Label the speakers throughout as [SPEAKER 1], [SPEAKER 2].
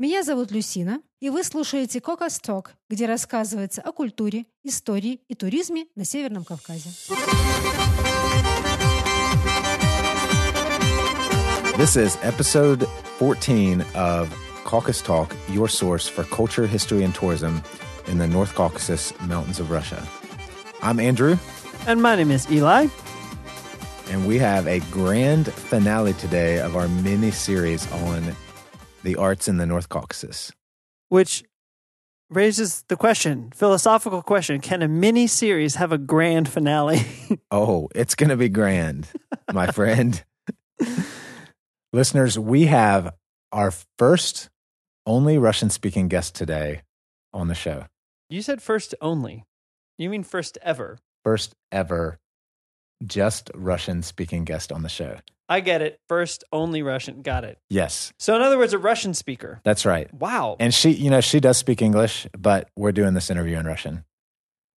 [SPEAKER 1] Меня зовут Люсина, и вы слушаете Кокос Ток, где рассказывается о культуре, истории и туризме на Северном Кавказе.
[SPEAKER 2] This is episode 14 of Caucasus Talk, your source for culture, history, and tourism in the North Caucasus Mountains of Russia. I'm Andrew,
[SPEAKER 3] And my name is Eli.
[SPEAKER 2] and we have a grand finale today of our mini series on the arts in the North Caucasus.
[SPEAKER 3] which raises the question, philosophical question: Can a mini series have a grand finale?
[SPEAKER 2] Oh, it's going to be grand, my friend. Listeners, we have our first only Russian speaking guest today on the show.
[SPEAKER 3] you said first only. You mean first ever?
[SPEAKER 2] First ever just Russian speaking guest on the show.
[SPEAKER 3] I get it. First only Russian. Got it.
[SPEAKER 2] Yes,
[SPEAKER 3] So in other words, a Russian speaker.
[SPEAKER 2] that's right.
[SPEAKER 3] Wow.
[SPEAKER 2] And she, you know, she does speak English, but we're doing this interview in Russian.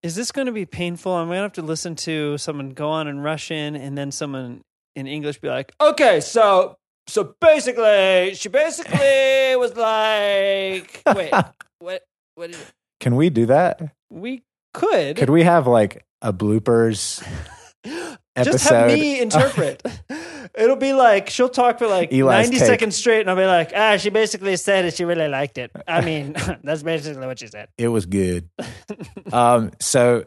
[SPEAKER 3] Is this going to be painful? I'm going to have to listen to someone go on in Russian and then someone in English be like, "Okay, so so basically, she basically was like, wait, what? What is it?
[SPEAKER 2] Can we do that?
[SPEAKER 3] We could.
[SPEAKER 2] Could we have like a bloopers episode?
[SPEAKER 3] Just have me interpret. It'll be like she'll talk for like
[SPEAKER 2] Eli's
[SPEAKER 3] 90
[SPEAKER 2] take.
[SPEAKER 3] seconds straight, and I'll be like, ah, she basically said that she really liked it. I mean, that's basically what she said.
[SPEAKER 2] It was good. um, so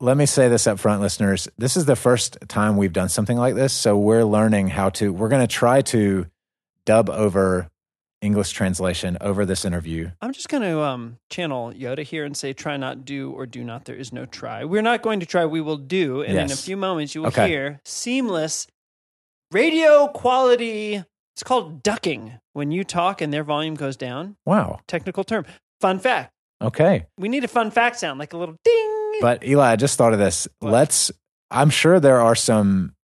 [SPEAKER 2] let me say this up front, listeners. This is the first time we've done something like this. So we're learning how to, we're going to try to dub over English translation over this interview.
[SPEAKER 3] I'm just going to um, channel Yoda here and say, try not, do, or do not. There is no try. We're not going to try, we will do. And in a few moments, you will
[SPEAKER 2] Okay.
[SPEAKER 3] hear seamless radio quality. It's called ducking when you talk and their volume goes down.
[SPEAKER 2] Wow.
[SPEAKER 3] Technical term. Fun fact.
[SPEAKER 2] Okay.
[SPEAKER 3] We need a fun fact sound, like a little ding.
[SPEAKER 2] But Eli, I just thought of this.
[SPEAKER 3] What?
[SPEAKER 2] Let's, I'm sure there are some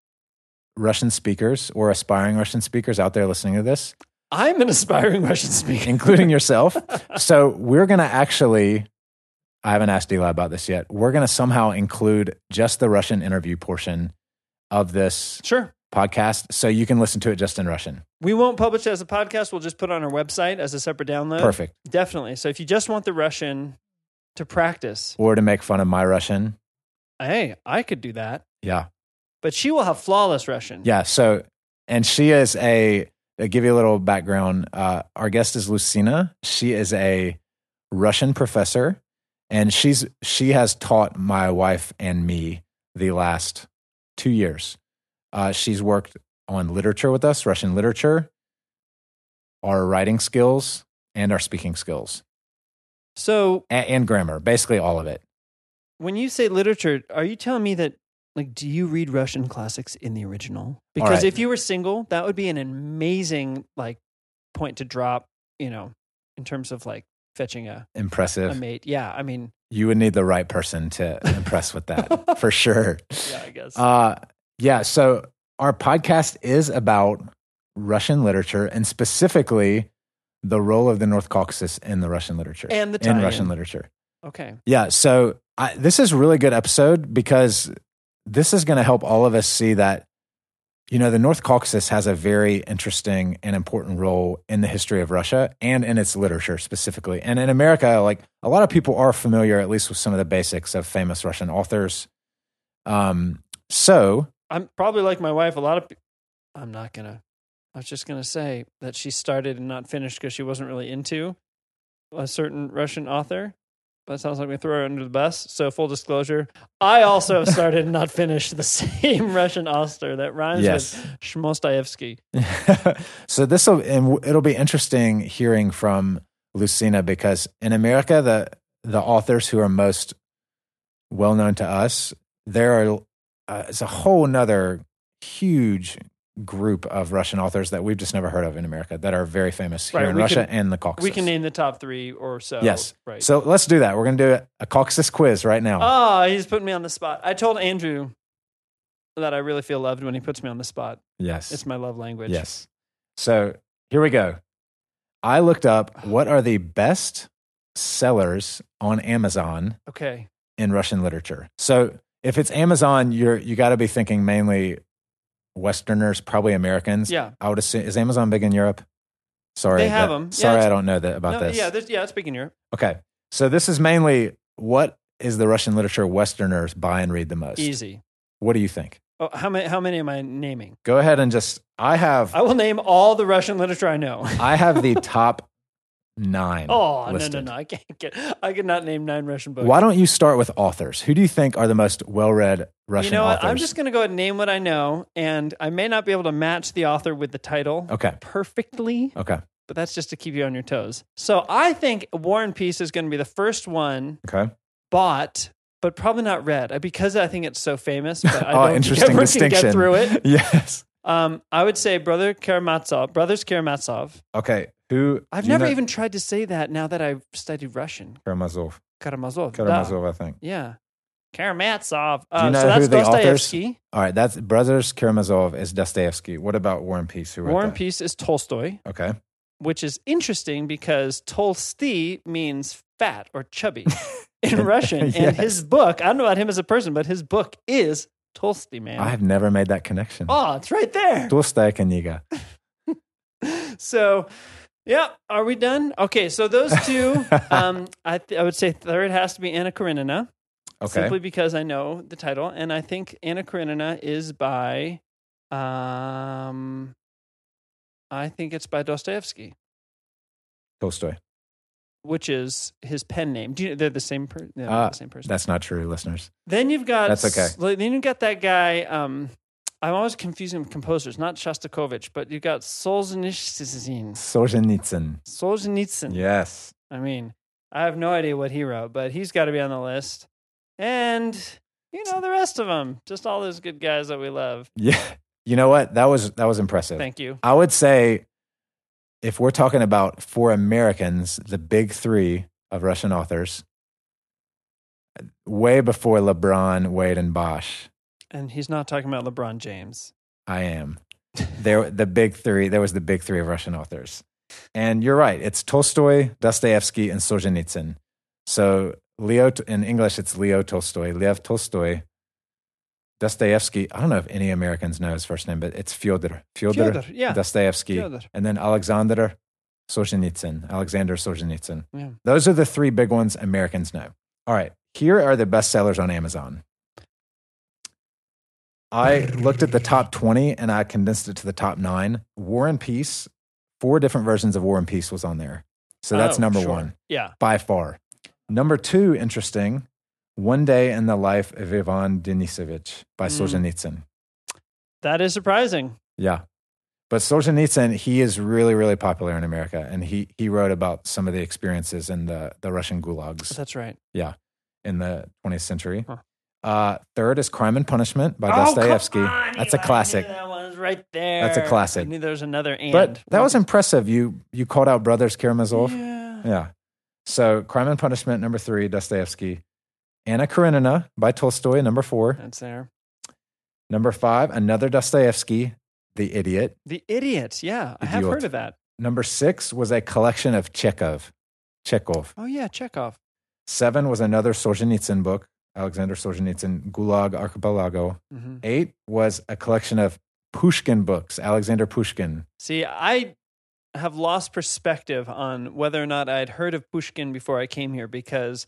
[SPEAKER 2] Russian speakers or aspiring Russian speakers out there listening to this.
[SPEAKER 3] I'm an aspiring Russian speaker.
[SPEAKER 2] including yourself. so we're going to actually, I haven't asked Eli about this yet. We're going to somehow include just the Russian interview portion of this
[SPEAKER 3] Sure.
[SPEAKER 2] Podcast so you can listen to it just in Russian.
[SPEAKER 3] We won't publish it as a podcast. We'll just put it on our website as a separate download.
[SPEAKER 2] Perfect.
[SPEAKER 3] Definitely. So if you just want the Russian to practice,
[SPEAKER 2] Or to make fun of my Russian.
[SPEAKER 3] hey, I could do that.
[SPEAKER 2] Yeah.
[SPEAKER 3] But she will have flawless Russian.
[SPEAKER 2] Yeah. So, and she is a, to give you a little background, uh, our guest is Lucina. She is a Russian professor and she's, she has taught my wife and me the last two years. Uh, she's worked on literature with us, Russian literature, our writing skills, and our speaking skills,
[SPEAKER 3] So
[SPEAKER 2] and, and grammar, basically all of it.
[SPEAKER 3] when you say literature, are you telling me that like do you read Russian classics in the original? Because
[SPEAKER 2] right.
[SPEAKER 3] if you were single, that would be an amazing like point to drop, you know, in terms of like fetching a, a
[SPEAKER 2] Impressive.
[SPEAKER 3] mate. Yeah, I mean,
[SPEAKER 2] you would need the right person to impress with that for sure.
[SPEAKER 3] yeah, I guess.
[SPEAKER 2] Uh, yeah. So our podcast is about Russian literature and specifically the role of the North Caucasus in the Russian literature
[SPEAKER 3] and the
[SPEAKER 2] in. Russian literature.
[SPEAKER 3] Okay.
[SPEAKER 2] Yeah. So I, this is a really good episode because this is going to help all of us see that, you know, the North Caucasus has a very interesting and important role in the history of Russia and in its literature specifically. And in America, like a lot of people are familiar, at least with some of the basics of famous Russian authors. Um, so
[SPEAKER 3] I'm probably like my wife. A lot of, pe- I'm not gonna. I was just gonna say that she started and not finished because she wasn't really into a certain Russian author. But it sounds like we throw her under the bus. So full disclosure, I also have started and not finished the same Russian author that rhymes
[SPEAKER 2] Yes.
[SPEAKER 3] with Shmostaevsky.
[SPEAKER 2] so this will and it'll be interesting hearing from Lucina because in America the the authors who are most well known to us there are uh, it's a whole nother huge group of Russian authors that we've just never heard of in America that are very famous here
[SPEAKER 3] Right,
[SPEAKER 2] in Russia
[SPEAKER 3] can-
[SPEAKER 2] and the Caucasus.
[SPEAKER 3] We can name the top three or so.
[SPEAKER 2] Yes.
[SPEAKER 3] Right.
[SPEAKER 2] So let's do that. We're going to do a Caucasus quiz right now.
[SPEAKER 3] oh, he's putting me on the spot. I told Andrew that I really feel loved when he puts me on the spot.
[SPEAKER 2] yes.
[SPEAKER 3] It's my love language.
[SPEAKER 2] Yes. So here we go. I looked up what are the best sellers on Amazon
[SPEAKER 3] Okay.
[SPEAKER 2] in Russian literature. So if it's Amazon, you're you got to be thinking mainly Westerners, probably Americans.
[SPEAKER 3] Yeah.
[SPEAKER 2] I would assume is Amazon big in Europe? Sorry,
[SPEAKER 3] They have
[SPEAKER 2] that-
[SPEAKER 3] 'em. Yeah,
[SPEAKER 2] Sorry,
[SPEAKER 3] it's-
[SPEAKER 2] I don't know that about
[SPEAKER 3] No,
[SPEAKER 2] this.
[SPEAKER 3] Yeah, yeah, speaking Europe.
[SPEAKER 2] Okay, so this is mainly what is the Russian literature Westerners buy and read the most.
[SPEAKER 3] Easy.
[SPEAKER 2] What do you think?
[SPEAKER 3] Oh, how many? How many am I naming?
[SPEAKER 2] Go ahead and just. I have.
[SPEAKER 3] I will name all the Russian literature I know.
[SPEAKER 2] I have the top nine.
[SPEAKER 3] Oh no no no! I can't get. I could not name nine Russian books.
[SPEAKER 2] Why don't you start with authors? Who do you think are the most well-read Russian
[SPEAKER 3] you know
[SPEAKER 2] authors?
[SPEAKER 3] I'm just going to go ahead and name what I know, and I may not be able to match the author with the title
[SPEAKER 2] Okay.
[SPEAKER 3] perfectly,
[SPEAKER 2] Okay.
[SPEAKER 3] but that's just to keep you on your toes. So I think War and Peace is going to be the first one
[SPEAKER 2] Okay.
[SPEAKER 3] bought, but probably not read because I think it's so famous. But I
[SPEAKER 2] oh,
[SPEAKER 3] don't
[SPEAKER 2] interesting
[SPEAKER 3] think I
[SPEAKER 2] distinction.
[SPEAKER 3] Get through it.
[SPEAKER 2] yes.
[SPEAKER 3] Um, I would say Brother Karamazov, Brothers Karamazov.
[SPEAKER 2] Okay. Who?
[SPEAKER 3] I've
[SPEAKER 2] do you
[SPEAKER 3] never
[SPEAKER 2] know-
[SPEAKER 3] even tried to say that now that I've studied Russian.
[SPEAKER 2] Karamazov.
[SPEAKER 3] Karamazov.
[SPEAKER 2] Karamazov, I think.
[SPEAKER 3] Yeah. Karamazov.
[SPEAKER 2] Do you
[SPEAKER 3] Uh,
[SPEAKER 2] know
[SPEAKER 3] so
[SPEAKER 2] who
[SPEAKER 3] that's
[SPEAKER 2] the authors-
[SPEAKER 3] Dostoevsky.
[SPEAKER 2] All right. That's Brothers Karamazov is Dostoevsky. What about War and Peace? Who wrote
[SPEAKER 3] War and
[SPEAKER 2] that?
[SPEAKER 3] Peace is Tolstoy,
[SPEAKER 2] Okay.
[SPEAKER 3] which is interesting because Tolsty means fat or chubby in Russian. And his book, I don't know about him as a person, but his book is Tolstoy, man.
[SPEAKER 2] I have never made that connection.
[SPEAKER 3] Oh, it's right there.
[SPEAKER 2] Tolstoy Kaniga.
[SPEAKER 3] so, yeah, are we done? Okay, so those two, um, I, th- I would say third has to be Anna Karenina.
[SPEAKER 2] Okay.
[SPEAKER 3] Simply because I know the title, and I think Anna Karenina is by, um, I think it's by Dostoevsky.
[SPEAKER 2] Tolstoy
[SPEAKER 3] which is his pen name. Do you, they're the same person? Yeah, they're
[SPEAKER 2] Uh,
[SPEAKER 3] the same person.
[SPEAKER 2] That's not true, listeners.
[SPEAKER 3] Then you've got
[SPEAKER 2] That's okay.
[SPEAKER 3] Then you've got that guy. Um, I'm always confusing with composers, not Shostakovich, but you've got Solzhenitsyn.
[SPEAKER 2] Solzhenitsyn.
[SPEAKER 3] Solzhenitsyn.
[SPEAKER 2] Yes.
[SPEAKER 3] I mean, I have no idea what he wrote, but he's got to be on the list. And you know the rest of them, just all those good guys that we love.
[SPEAKER 2] Yeah. You know what? That was that was impressive.
[SPEAKER 3] Thank you.
[SPEAKER 2] I would say if we're talking about for Americans, the big three of Russian authors, way before LeBron, Wade, and Bosh,
[SPEAKER 3] And he's not talking about LeBron James.
[SPEAKER 2] I am. There, the big three. There was the big three of Russian authors, and you're right. It's Tolstoy, Dostoevsky, and Solzhenitsyn. So Leo in English, it's Leo Tolstoy, Lev Tolstoy, Dostoevsky. I don't know if any Americans know his first name, but it's Fyodor. Fyodor,
[SPEAKER 3] Fyodor, yeah.
[SPEAKER 2] Dostoevsky,
[SPEAKER 3] Fyodor.
[SPEAKER 2] and then Alexander Solzhenitsyn. Alexander Solzhenitsyn.
[SPEAKER 3] Yeah.
[SPEAKER 2] Those are the three big ones Americans know. All right, here are the bestsellers on Amazon. I looked at the top 20 and I condensed it to the top nine. War and Peace, four different versions of War and Peace was on there. So that's
[SPEAKER 3] Oh,
[SPEAKER 2] number
[SPEAKER 3] sure.
[SPEAKER 2] one
[SPEAKER 3] Yeah.
[SPEAKER 2] by far. Number two, interesting, One Day in the Life of Ivan Denisovich by
[SPEAKER 3] Mm.
[SPEAKER 2] Solzhenitsyn.
[SPEAKER 3] That is surprising.
[SPEAKER 2] Yeah. But Solzhenitsyn, he is really, really popular in America. And he, he wrote about some of the experiences in the, the Russian gulags
[SPEAKER 3] That's right. Yeah.
[SPEAKER 2] In the 20th century.
[SPEAKER 3] Huh.
[SPEAKER 2] Uh, third is Crime and Punishment by
[SPEAKER 3] Oh,
[SPEAKER 2] Dostoevsky.
[SPEAKER 3] on,
[SPEAKER 2] That's a classic.
[SPEAKER 3] that one's right there.
[SPEAKER 2] That's a classic.
[SPEAKER 3] I knew there was another and.
[SPEAKER 2] But that was impressive. You you called out Brothers Karamazov.
[SPEAKER 3] Yeah.
[SPEAKER 2] Yeah. So Crime and Punishment, number three, Dostoevsky. Anna Karenina by Tolstoy, number four.
[SPEAKER 3] That's there.
[SPEAKER 2] Number five, another Dostoevsky, The Idiot.
[SPEAKER 3] The Idiot. Yeah. I have
[SPEAKER 2] Idiot.
[SPEAKER 3] heard of that.
[SPEAKER 2] Number six was a collection of Chekhov. Chekhov.
[SPEAKER 3] Oh, yeah. Chekhov.
[SPEAKER 2] Seven was another Solzhenitsyn book, Alexander Solzhenitsyn, Gulag Archipelago.
[SPEAKER 3] hmm
[SPEAKER 2] Eight was a collection of Pushkin books, Alexander Pushkin.
[SPEAKER 3] See, I have lost perspective on whether or not I'd heard of Pushkin before I came here because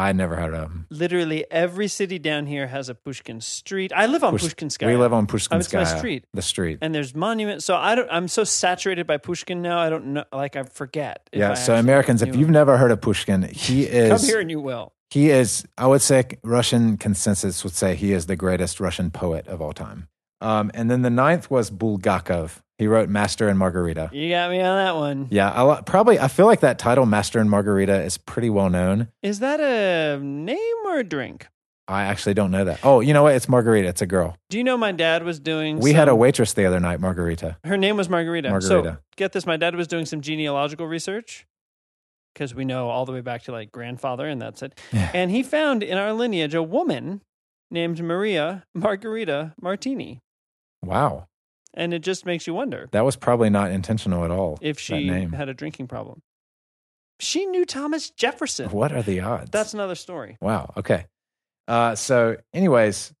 [SPEAKER 2] I never heard of him.
[SPEAKER 3] Um, literally every city down here has a Pushkin street. I live on
[SPEAKER 2] Push-
[SPEAKER 3] Pushkinskaya.
[SPEAKER 2] We live on Pushkinskaya.
[SPEAKER 3] Oh, it's my street.
[SPEAKER 2] The street.
[SPEAKER 3] and there's monuments. So I don't. I'm so saturated by Pushkin now. I don't know. Like I forget.
[SPEAKER 2] yeah.
[SPEAKER 3] I
[SPEAKER 2] So Americans, if you've
[SPEAKER 3] him.
[SPEAKER 2] never heard of Pushkin, he is.
[SPEAKER 3] come here and you will.
[SPEAKER 2] he is. I would say Russian consensus would say he is the greatest Russian poet of all time. Um, and then the ninth was Bulgakov. He wrote Master and Margarita.
[SPEAKER 3] You got me on that one.
[SPEAKER 2] Yeah, I, li- probably. I feel like that title, Master and Margarita, is pretty well known.
[SPEAKER 3] Is that a name or a drink?
[SPEAKER 2] I actually don't know that. Oh, you know what? It's Margarita. It's a girl.
[SPEAKER 3] Do you know my dad was doing?
[SPEAKER 2] We had a waitress the other night, Margarita.
[SPEAKER 3] Her name was Margarita.
[SPEAKER 2] Margarita.
[SPEAKER 3] So get this: my dad was doing some genealogical research because we know all the way back to like grandfather, and that's it.
[SPEAKER 2] Yeah.
[SPEAKER 3] And he found in our lineage a woman named Maria Margarita Martini,
[SPEAKER 2] Wow,
[SPEAKER 3] and it just makes you wonder
[SPEAKER 2] that was probably not intentional at all.
[SPEAKER 3] if she
[SPEAKER 2] name.
[SPEAKER 3] had a drinking problem. She knew Thomas Jefferson.
[SPEAKER 2] What are the odds?
[SPEAKER 3] That's another story.
[SPEAKER 2] wow. Okay. Uh, so, anyways,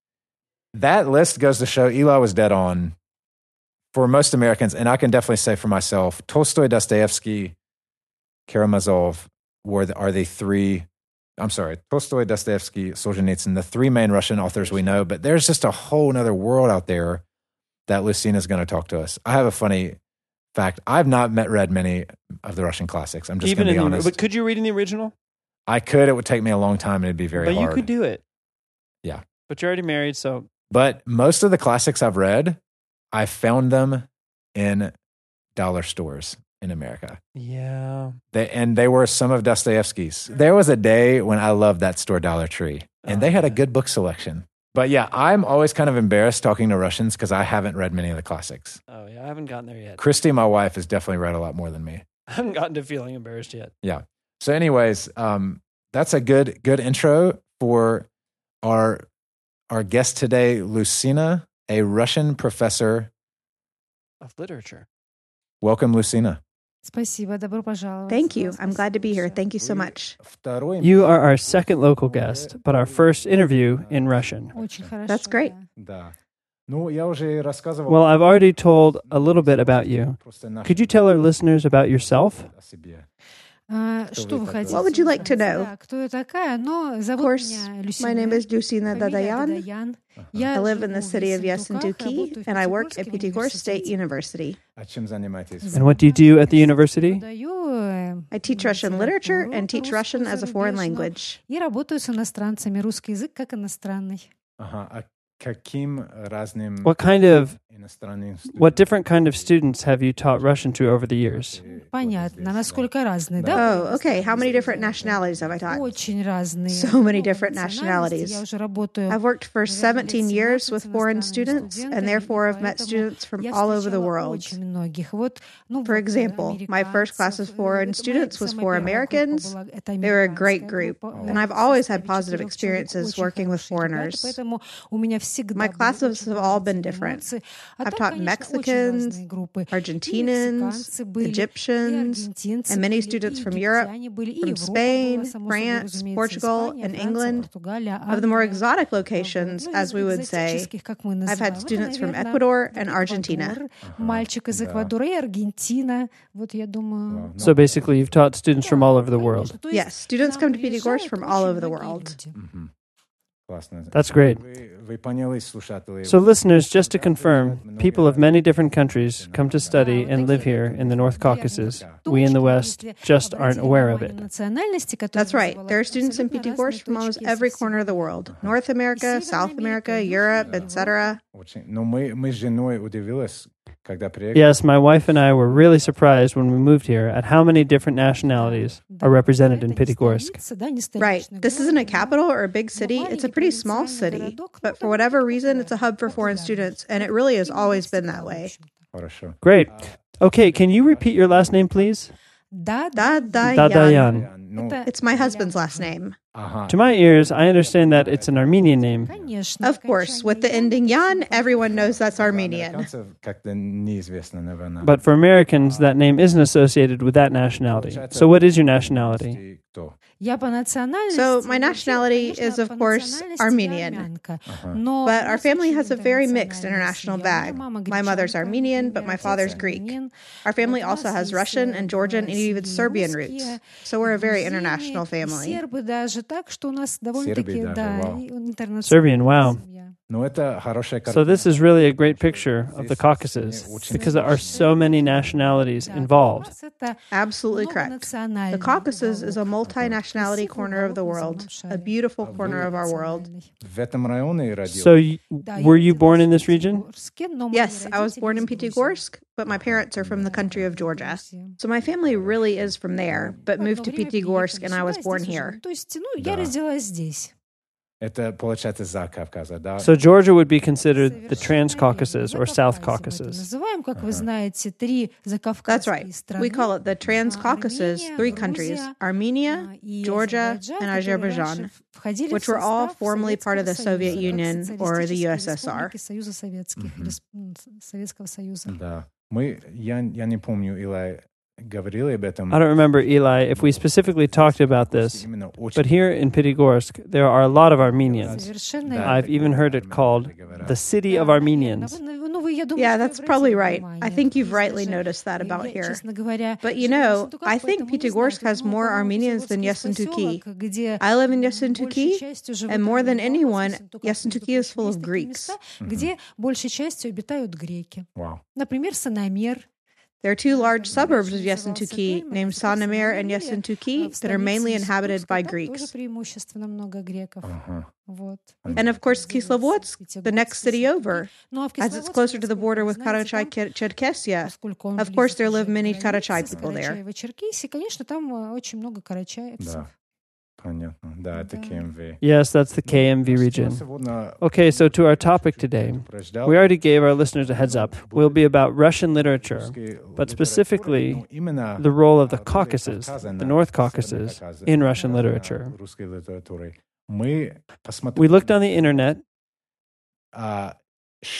[SPEAKER 2] that list goes to show Eli was dead on for most Americans, and I can definitely say for myself, Tolstoy, Dostoevsky, Karamazov were the, are the three. I'm sorry, Tolstoy, Dostoevsky, Solzhenitsyn, the three main Russian authors we know. But there's just a whole other world out there that Lucina is going to talk to us. I have a funny fact. I've not met read many of the Russian classics. I'm just
[SPEAKER 3] Even
[SPEAKER 2] going to be
[SPEAKER 3] in the,
[SPEAKER 2] honest.
[SPEAKER 3] but could you read in the original?
[SPEAKER 2] I could. It would take me a long time, and it'd be very
[SPEAKER 3] but
[SPEAKER 2] hard.
[SPEAKER 3] you could do it.
[SPEAKER 2] Yeah.
[SPEAKER 3] But you're already married, so
[SPEAKER 2] But most of the classics I've read, I found them in dollar stores in America.
[SPEAKER 3] yeah.
[SPEAKER 2] They, and they were some of Dostoevsky's. There was a day when I loved that store Dollar Tree, and they had a uh. good book selection. But yeah, I'm always kind of embarrassed talking to Russians because I haven't read many of the classics.
[SPEAKER 3] Oh yeah, I haven't gotten there yet.
[SPEAKER 2] Christy, my wife, has definitely read a lot more than me.
[SPEAKER 3] I haven't gotten to feeling embarrassed yet. Yeah.
[SPEAKER 2] So, anyways, um, that's a good good intro for our our guest today, Lucina, a Russian professor.
[SPEAKER 3] Of literature.
[SPEAKER 2] Welcome, Lucina.
[SPEAKER 1] Спасибо, добро пожаловать.
[SPEAKER 4] Thank you.
[SPEAKER 1] Спасибо
[SPEAKER 4] I'm glad to be here.
[SPEAKER 1] большое.
[SPEAKER 4] Thank you so much.
[SPEAKER 3] You are our second local guest, but our first interview in Russian.
[SPEAKER 1] Очень хорошо.
[SPEAKER 4] That's great.
[SPEAKER 1] да.
[SPEAKER 2] Да. Ну, я уже рассказывал.
[SPEAKER 3] Well, I've already told a little bit about you.
[SPEAKER 2] Просто наш-
[SPEAKER 3] Could you tell our listeners about yourself?
[SPEAKER 1] Что
[SPEAKER 2] вы
[SPEAKER 1] хотите?
[SPEAKER 4] What would you like to know?
[SPEAKER 1] Кто я такая? Но зовут of course,
[SPEAKER 4] my name is
[SPEAKER 2] Lucina
[SPEAKER 1] Dadyan.
[SPEAKER 4] I live in the city of
[SPEAKER 1] Yesentuki,
[SPEAKER 4] and I work at Pyatigorsk State University.
[SPEAKER 3] And what do you do at the university?
[SPEAKER 1] Э,
[SPEAKER 4] I teach Russian literature and teach Russian as a foreign language.
[SPEAKER 1] Работаю с иностранцами. Русский язык как иностранный.
[SPEAKER 2] Ага. А каким разным
[SPEAKER 3] What kind of
[SPEAKER 2] иностранным
[SPEAKER 3] what different kind of students have you taught Russian to over the years?
[SPEAKER 1] Понятно. Насколько разные, да?
[SPEAKER 4] Oh, okay. How many different nationalities have I taught?
[SPEAKER 1] Очень разные.
[SPEAKER 4] So many
[SPEAKER 1] Много
[SPEAKER 4] different
[SPEAKER 1] национальностей.
[SPEAKER 4] nationalities.
[SPEAKER 1] Я уже работаю
[SPEAKER 4] I've worked for
[SPEAKER 1] наверное,
[SPEAKER 4] 17
[SPEAKER 1] лет
[SPEAKER 4] years with
[SPEAKER 1] 17
[SPEAKER 4] foreign
[SPEAKER 1] иностранными
[SPEAKER 4] students, and
[SPEAKER 1] студентами,
[SPEAKER 4] therefore I've met
[SPEAKER 1] поэтому
[SPEAKER 4] students from
[SPEAKER 1] я
[SPEAKER 4] all over the
[SPEAKER 1] встречала
[SPEAKER 4] world.
[SPEAKER 1] очень многих. Вот, ну,
[SPEAKER 4] For
[SPEAKER 1] вот,
[SPEAKER 4] example, my first class of
[SPEAKER 1] американцев,
[SPEAKER 4] foreign
[SPEAKER 1] э,
[SPEAKER 4] students
[SPEAKER 1] моя
[SPEAKER 4] was
[SPEAKER 1] самая
[SPEAKER 4] for
[SPEAKER 1] первая группа
[SPEAKER 4] Americans.
[SPEAKER 1] была- это
[SPEAKER 4] They were a great
[SPEAKER 1] американская
[SPEAKER 4] group,
[SPEAKER 1] группа,
[SPEAKER 4] and
[SPEAKER 1] э,
[SPEAKER 4] I've always
[SPEAKER 1] состоит
[SPEAKER 4] had
[SPEAKER 1] из
[SPEAKER 4] positive
[SPEAKER 1] четырех человек,
[SPEAKER 4] experiences
[SPEAKER 1] очень
[SPEAKER 4] working with
[SPEAKER 1] хорошие ребята,
[SPEAKER 4] foreigners. My classes have all been different. I've taught Mexicans, Argentinians, Egyptians, and many students from Europe, from Spain, France, Portugal, and England. Of the more exotic locations, as we would say, I've had students from Ecuador and Argentina.
[SPEAKER 3] So basically, you've taught students from all over the world.
[SPEAKER 4] Yes, students come to Pyatigorsk from all over the world.
[SPEAKER 2] Mm-hmm.
[SPEAKER 3] That's great. So, listeners, just to confirm, people of many different countries come to study and live here in the North Caucasus. We in the West just aren't aware of it.
[SPEAKER 4] That's right. There are students in Pyatigorsk from almost every corner of the world North America, South America, Europe, etc.
[SPEAKER 3] Yes, my wife and I were really surprised when we moved here at how many different nationalities are represented in Pyatigorsk.
[SPEAKER 4] Right. This isn't a capital or a big city. It's a pretty small city. But for whatever reason, it's a hub for foreign students, and it really has always been that way.
[SPEAKER 3] Great. Okay, can you repeat your last name, please?
[SPEAKER 4] Dadayan.
[SPEAKER 3] Dadayan.
[SPEAKER 4] It's my husband's last name.
[SPEAKER 2] Uh-huh.
[SPEAKER 3] To my ears, I understand that it's an Armenian name.
[SPEAKER 4] Of course, with the ending yan, everyone knows that's Armenian.
[SPEAKER 3] But for Americans, that name isn't associated with that nationality. So, what is your nationality?
[SPEAKER 4] So, my nationality is, of course, Armenian.
[SPEAKER 1] Uh-huh.
[SPEAKER 4] But our family has a very mixed international bag. My mother's Armenian, but my father's Greek. Our family also has Russian and Georgian and even Serbian roots. So, we're a very international family.
[SPEAKER 1] Даже, так что у нас довольно-таки,
[SPEAKER 2] Сербии даже,
[SPEAKER 1] да,
[SPEAKER 2] вау.
[SPEAKER 1] и интернациональная
[SPEAKER 3] Serbian, wow. So, this is really a great picture of the Caucasus because there are so many nationalities involved.
[SPEAKER 4] Absolutely correct. The Caucasus is a multinationality corner of the world, a beautiful corner of our world.
[SPEAKER 3] So, were you born in this region?
[SPEAKER 4] Yes, I was born in Pyatigorsk, but my parents are from the country of Georgia. So my family really is from there, but moved to Pyatigorsk and I was born here.
[SPEAKER 1] я родилась здесь.
[SPEAKER 2] Это получается за Кавказа, да?
[SPEAKER 3] So, Georgia would be considered the
[SPEAKER 1] Совершенно
[SPEAKER 3] Trans-Caucasus
[SPEAKER 1] верно.
[SPEAKER 3] or South
[SPEAKER 1] Закавказье мы это
[SPEAKER 3] Caucasus.
[SPEAKER 1] называем, как вы
[SPEAKER 2] Ага.
[SPEAKER 1] знаете, три
[SPEAKER 4] That's
[SPEAKER 1] закавказские
[SPEAKER 4] right.
[SPEAKER 1] страны.
[SPEAKER 4] We call it the Trans-Caucasus,
[SPEAKER 1] Armenia,
[SPEAKER 4] three countries,
[SPEAKER 1] Грузия,
[SPEAKER 4] Armenia,
[SPEAKER 1] а, и
[SPEAKER 4] Georgia,
[SPEAKER 1] Азербайджан,
[SPEAKER 4] and
[SPEAKER 1] которые
[SPEAKER 4] Azerbaijan,
[SPEAKER 1] раньше входили в
[SPEAKER 4] which were all
[SPEAKER 1] состав
[SPEAKER 4] formerly part of the
[SPEAKER 1] Советского
[SPEAKER 4] Soviet
[SPEAKER 1] Союза, как
[SPEAKER 4] Union or the
[SPEAKER 1] социалистические
[SPEAKER 4] USSR.
[SPEAKER 1] республики Союза Советских,
[SPEAKER 2] Мгм.
[SPEAKER 1] Рес- м, Советского Союза.
[SPEAKER 2] Да. Мы, я, я не помню, Илай говорили об этом.
[SPEAKER 3] I don't remember, Eli, if we specifically talked about this, but here in Pyatigorsk, there are a lot of Armenians. I've even heard it called the city of Armenians.
[SPEAKER 4] Yeah, that's probably right. I think you've rightly noticed that about here. But you know, I think Pyatigorsk has more Armenians than Yesentuki. I live in Yesentuki, and more than anyone, Yesentuki is full of Greeks.
[SPEAKER 1] Mm-hmm.
[SPEAKER 2] Wow.
[SPEAKER 4] There are two large suburbs of Yesentuki named Sanamir and Yesentuki that are mainly inhabited by Greeks.
[SPEAKER 2] Uh-huh.
[SPEAKER 4] And of course, Kislovodsk, the next city over, as it's closer to the border with
[SPEAKER 1] Karachay Cherkessia.
[SPEAKER 4] Of course, there live many
[SPEAKER 1] Karachai
[SPEAKER 4] people there.
[SPEAKER 2] Понятно. Да, это
[SPEAKER 1] Да.
[SPEAKER 2] KMV.
[SPEAKER 3] Yes, that's the KMV region. Okay, so to our topic today. We already gave our listeners a heads up. We'll be about Russian literature, but specifically the role of the Caucasus, the North Caucasus, in Russian literature. We looked on the internet.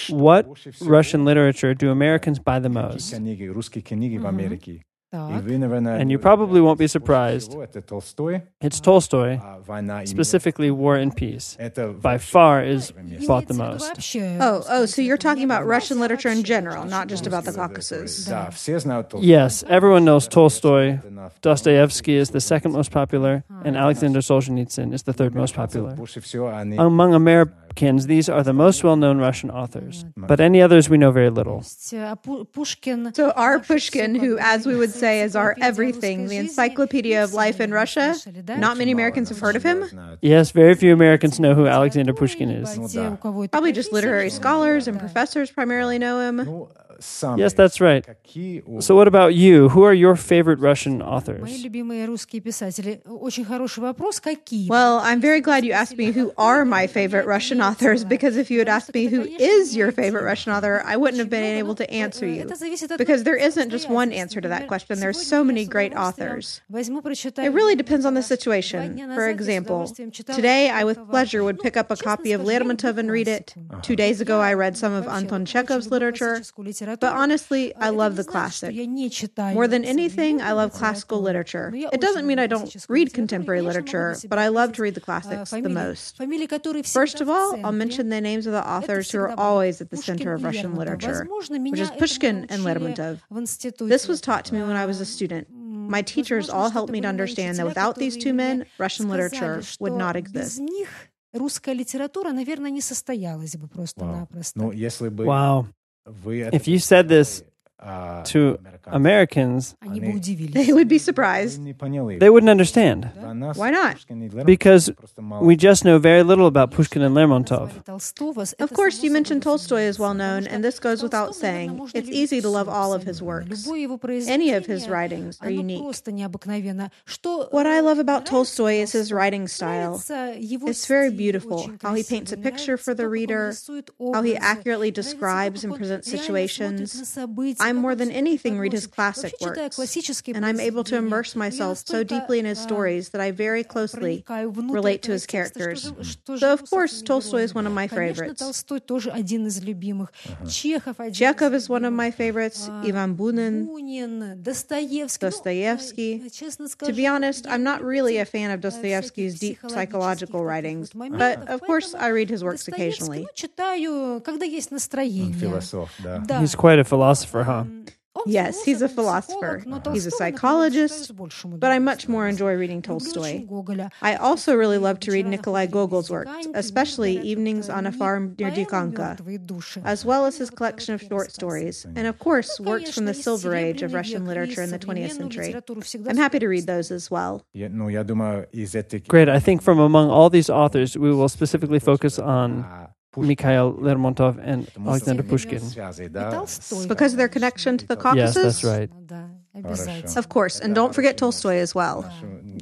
[SPEAKER 3] What Russian literature do Americans buy the most?
[SPEAKER 2] Русские книги в
[SPEAKER 1] Мгм.
[SPEAKER 2] Америке.
[SPEAKER 1] Так.
[SPEAKER 3] And you probably won't be surprised.
[SPEAKER 2] Это Толстой,
[SPEAKER 3] It's Tolstoy,
[SPEAKER 2] а «Война и мир».
[SPEAKER 3] specifically War and Peace.
[SPEAKER 2] Это
[SPEAKER 3] By
[SPEAKER 2] вообще
[SPEAKER 3] far is
[SPEAKER 2] первое место.
[SPEAKER 3] bought the
[SPEAKER 1] Имеется в виду
[SPEAKER 3] most.
[SPEAKER 1] вообще,
[SPEAKER 4] Oh, oh, so you're
[SPEAKER 1] это
[SPEAKER 4] talking
[SPEAKER 1] не
[SPEAKER 4] about Russian
[SPEAKER 1] вообще, а
[SPEAKER 4] literature in
[SPEAKER 1] вообще
[SPEAKER 4] general,
[SPEAKER 1] очень
[SPEAKER 4] not just about the
[SPEAKER 2] Русские
[SPEAKER 4] Caucasus.
[SPEAKER 2] литературы. Да, все знают Толстого.
[SPEAKER 3] Yes, everyone knows Tolstoy.
[SPEAKER 2] Это
[SPEAKER 3] Dostoevsky is the second most popular, and Alexander Solzhenitsyn is the third most popular.
[SPEAKER 2] Больше всего они
[SPEAKER 3] Among Americans, these are the most well known Russian authors, but any others we know very
[SPEAKER 1] То
[SPEAKER 3] little.
[SPEAKER 1] есть, а Пу- Пушкин
[SPEAKER 4] So, our
[SPEAKER 1] наше всё
[SPEAKER 4] Pushkin, who, as we would say is our everything, the encyclopedia of life in Russia. Not many Americans have heard of him.
[SPEAKER 3] Yes, very few Americans know who Alexander Pushkin is.
[SPEAKER 4] Probably just literary scholars and professors primarily know him.
[SPEAKER 3] Yes, that's right. So what about you? Who are your favorite Russian authors?
[SPEAKER 4] Well, I'm very glad you asked me who are my favorite Russian authors because if you had asked me who is your favorite Russian author, I wouldn't have been able to answer you. Because there isn't just one answer to that question. There are so many great authors. It really depends on the situation. For example, today I with pleasure would pick up a copy of Lermontov and read it. Two days ago I read some of Anton Chekhov's literature.
[SPEAKER 1] классическую литературу.
[SPEAKER 4] But honestly, I
[SPEAKER 1] Это
[SPEAKER 4] love
[SPEAKER 1] не
[SPEAKER 4] the
[SPEAKER 1] значит, что
[SPEAKER 4] classic.
[SPEAKER 1] я не читаю
[SPEAKER 4] More than
[SPEAKER 1] современную
[SPEAKER 4] anything, I love classical
[SPEAKER 1] литературу.
[SPEAKER 4] literature.
[SPEAKER 1] Но я
[SPEAKER 4] It doesn't
[SPEAKER 1] очень
[SPEAKER 4] mean I
[SPEAKER 1] люблю
[SPEAKER 4] don't
[SPEAKER 1] классическую
[SPEAKER 4] read
[SPEAKER 1] литературу.
[SPEAKER 4] contemporary
[SPEAKER 1] Конечно, могу
[SPEAKER 4] literature,
[SPEAKER 1] для себя
[SPEAKER 4] but I love
[SPEAKER 1] выделить,
[SPEAKER 4] to read the
[SPEAKER 1] а,
[SPEAKER 4] classics the
[SPEAKER 1] фамилии-
[SPEAKER 4] most.
[SPEAKER 1] фамилии, которые
[SPEAKER 4] First
[SPEAKER 1] всегда
[SPEAKER 4] of
[SPEAKER 1] в
[SPEAKER 4] all, I'll
[SPEAKER 1] центре.
[SPEAKER 4] mention the names of the
[SPEAKER 1] Это
[SPEAKER 4] authors who
[SPEAKER 1] всегда
[SPEAKER 4] are
[SPEAKER 1] будут
[SPEAKER 4] always at the
[SPEAKER 1] Пушкин
[SPEAKER 4] center of
[SPEAKER 1] и
[SPEAKER 4] Russian
[SPEAKER 1] Лермонтов.
[SPEAKER 4] literature,
[SPEAKER 1] Возможно,
[SPEAKER 4] which
[SPEAKER 1] меня
[SPEAKER 4] is
[SPEAKER 1] этому
[SPEAKER 4] Pushkin and
[SPEAKER 1] научили
[SPEAKER 4] Lermontov.
[SPEAKER 1] в институте.
[SPEAKER 4] This was taught to me when I was a
[SPEAKER 1] А,
[SPEAKER 4] student.
[SPEAKER 1] м,
[SPEAKER 4] My teachers
[SPEAKER 1] возможно,
[SPEAKER 4] all
[SPEAKER 1] что
[SPEAKER 4] helped
[SPEAKER 1] это
[SPEAKER 4] me to
[SPEAKER 1] были мои
[SPEAKER 4] understand that
[SPEAKER 1] учителя,
[SPEAKER 4] without these two
[SPEAKER 1] которые
[SPEAKER 4] men,
[SPEAKER 1] мне
[SPEAKER 4] Russian
[SPEAKER 1] сказали,
[SPEAKER 4] literature would
[SPEAKER 1] что
[SPEAKER 4] not
[SPEAKER 1] без
[SPEAKER 4] exist.
[SPEAKER 1] них русская литература, наверное, не состоялась бы
[SPEAKER 2] Вау.
[SPEAKER 1] просто-напросто.
[SPEAKER 2] Ну, если бы
[SPEAKER 3] Wow.
[SPEAKER 2] If, we,
[SPEAKER 3] if you said this to Americans,
[SPEAKER 4] they would be surprised.
[SPEAKER 3] They wouldn't understand.
[SPEAKER 4] Why not?
[SPEAKER 3] Because we just know very little about Pushkin and Lermontov.
[SPEAKER 4] Of course, you mentioned Tolstoy is well known, and this goes without saying. It's easy to love all of his works. Any of his writings are unique. What I love about Tolstoy is his writing style. It's very beautiful how he paints a picture for the reader, how he accurately describes and presents situations. I'm
[SPEAKER 1] I
[SPEAKER 4] more than anything read his classic works, and I'm able to immerse myself so deeply in his stories that I very closely relate to his characters. So, of course, Tolstoy is one of my favorites. Chekhov is one of my favorites, Ivan Bunin, Dostoevsky. To be honest, I'm not really a fan of Dostoevsky's deep psychological writings, but of course, I read his works occasionally.
[SPEAKER 3] He's quite a philosopher, huh?
[SPEAKER 4] Yes, he's a philosopher. He's a psychologist, but I much more enjoy reading Tolstoy. I also really love to read Nikolai Gogol's
[SPEAKER 1] work,
[SPEAKER 4] especially Evenings on a Farm near Dikanka, as well as his collection of short stories, and of course, works from the Silver Age of Russian literature in the 20th century. I'm happy to read those as well.
[SPEAKER 3] Great. I think from among all these authors, we will specifically focus on
[SPEAKER 2] Pushkin.
[SPEAKER 3] Mikhail Lermontov and Alexander Pushkin.
[SPEAKER 2] It's
[SPEAKER 4] because of their connection to the Caucasus?
[SPEAKER 3] Yes, that's right.
[SPEAKER 4] Of course, and don't forget Tolstoy as well.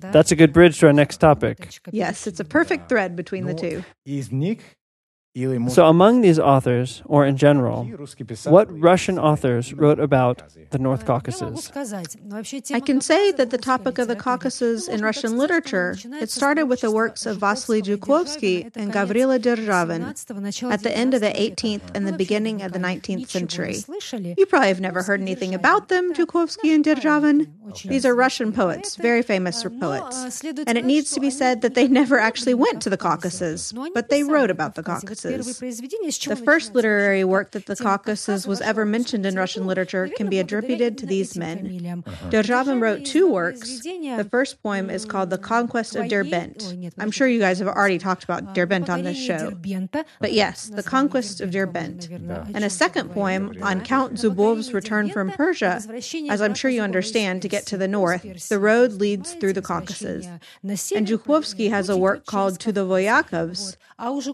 [SPEAKER 3] That's a good bridge to our next topic.
[SPEAKER 4] Yes, it's a perfect thread between the two.
[SPEAKER 3] So, among these authors, or in general, what Russian authors wrote about the North Caucasus?
[SPEAKER 4] I can say that the topic of the Caucasus in Russian literature, it started with the works of Vasily Zhukovsky and Gavrila
[SPEAKER 1] Derzhavin
[SPEAKER 4] at the end of the 18th and the beginning of the 19th century. You probably have never heard anything about them, Zhukovsky and
[SPEAKER 1] Derzhavin.
[SPEAKER 4] These are Russian poets, very famous poets. And it needs to be said that they never actually went to the Caucasus, but they wrote about the
[SPEAKER 1] Caucasus.
[SPEAKER 4] Caucasus. The first literary work that the Caucasus was ever mentioned in Russian literature can be attributed to these men. Uh-huh. Derzhavin wrote two works. The first poem is called The Conquest of Derbent. I'm sure you guys have already talked about Derbent on this show. But yes, The Conquest of Derbent. Yeah. And a second poem on Count Zubov's return from Persia, as I'm sure you understand, to get to the north. The road leads through the Caucasus. And Zhukovsky has a work called To the Voyakovs,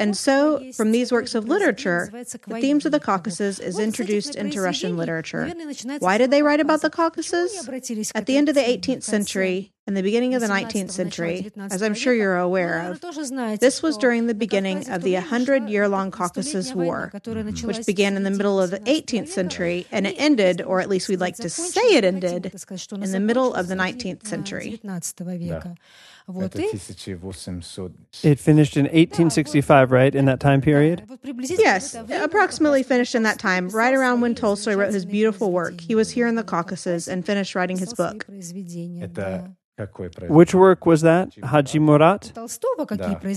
[SPEAKER 4] and so, from these works of literature, the themes of the Caucasus is introduced into Russian literature. Why did they write about the Caucasus? At the end of the 18th century, and the beginning of the 19th century, as I'm sure you're aware of. This was during the beginning of the 100 year long Caucasus War, which began in the middle of the 18th century and it ended, or at least we'd like to say it ended, in the middle of the 19th century.
[SPEAKER 3] It finished in 1865, right? In that time period?
[SPEAKER 4] Yes, approximately finished in that time, right around when Tolstoy wrote his beautiful work. He was here in the Caucasus and finished writing his book.
[SPEAKER 3] Which work was that? Haji Murat?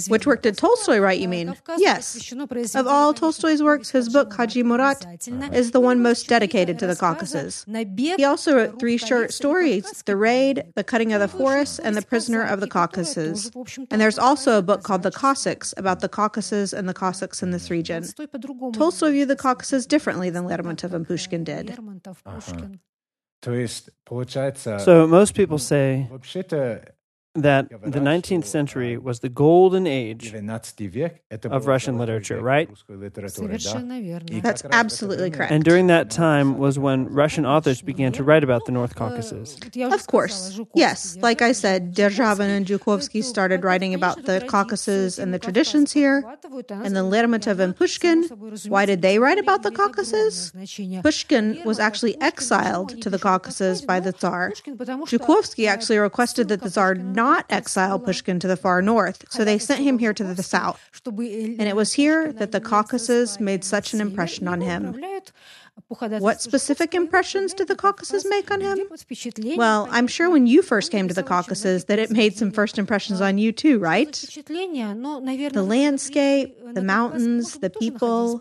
[SPEAKER 4] Which work did Tolstoy write, you mean? Yes. Of all Tolstoy's works, his book, Haji Murat, is the one most dedicated to the Caucasus. He also wrote three short stories The Raid, The Cutting of the Forest, and The Prisoner of the Caucasus. And there's also a book called The Cossacks about the Caucasus and the Cossacks in this region. Tolstoy viewed the Caucasus differently than Lermontov and Pushkin did. Uh-huh.
[SPEAKER 3] So most people say that the 19th century was the golden age of Russian literature, right?
[SPEAKER 4] That's absolutely correct.
[SPEAKER 3] And during that time was when Russian authors began to write about the North Caucasus.
[SPEAKER 4] Of course. Yes. Like I said, Derzhavin and Zhukovsky started writing about the Caucasus and the traditions here. And then Lermontov and Pushkin, why did they write about the Caucasus? Pushkin was actually exiled to the Caucasus by the Tsar. Zhukovsky actually requested that the Tsar not not exile Pushkin to the far north, so they sent him here to the south. And it was here that the Caucasus made such an impression on him. What specific impressions did the Caucasus make on him? Well, I'm sure when you first came to the Caucasus that it made some first impressions on you too, right? The landscape, the mountains, the people.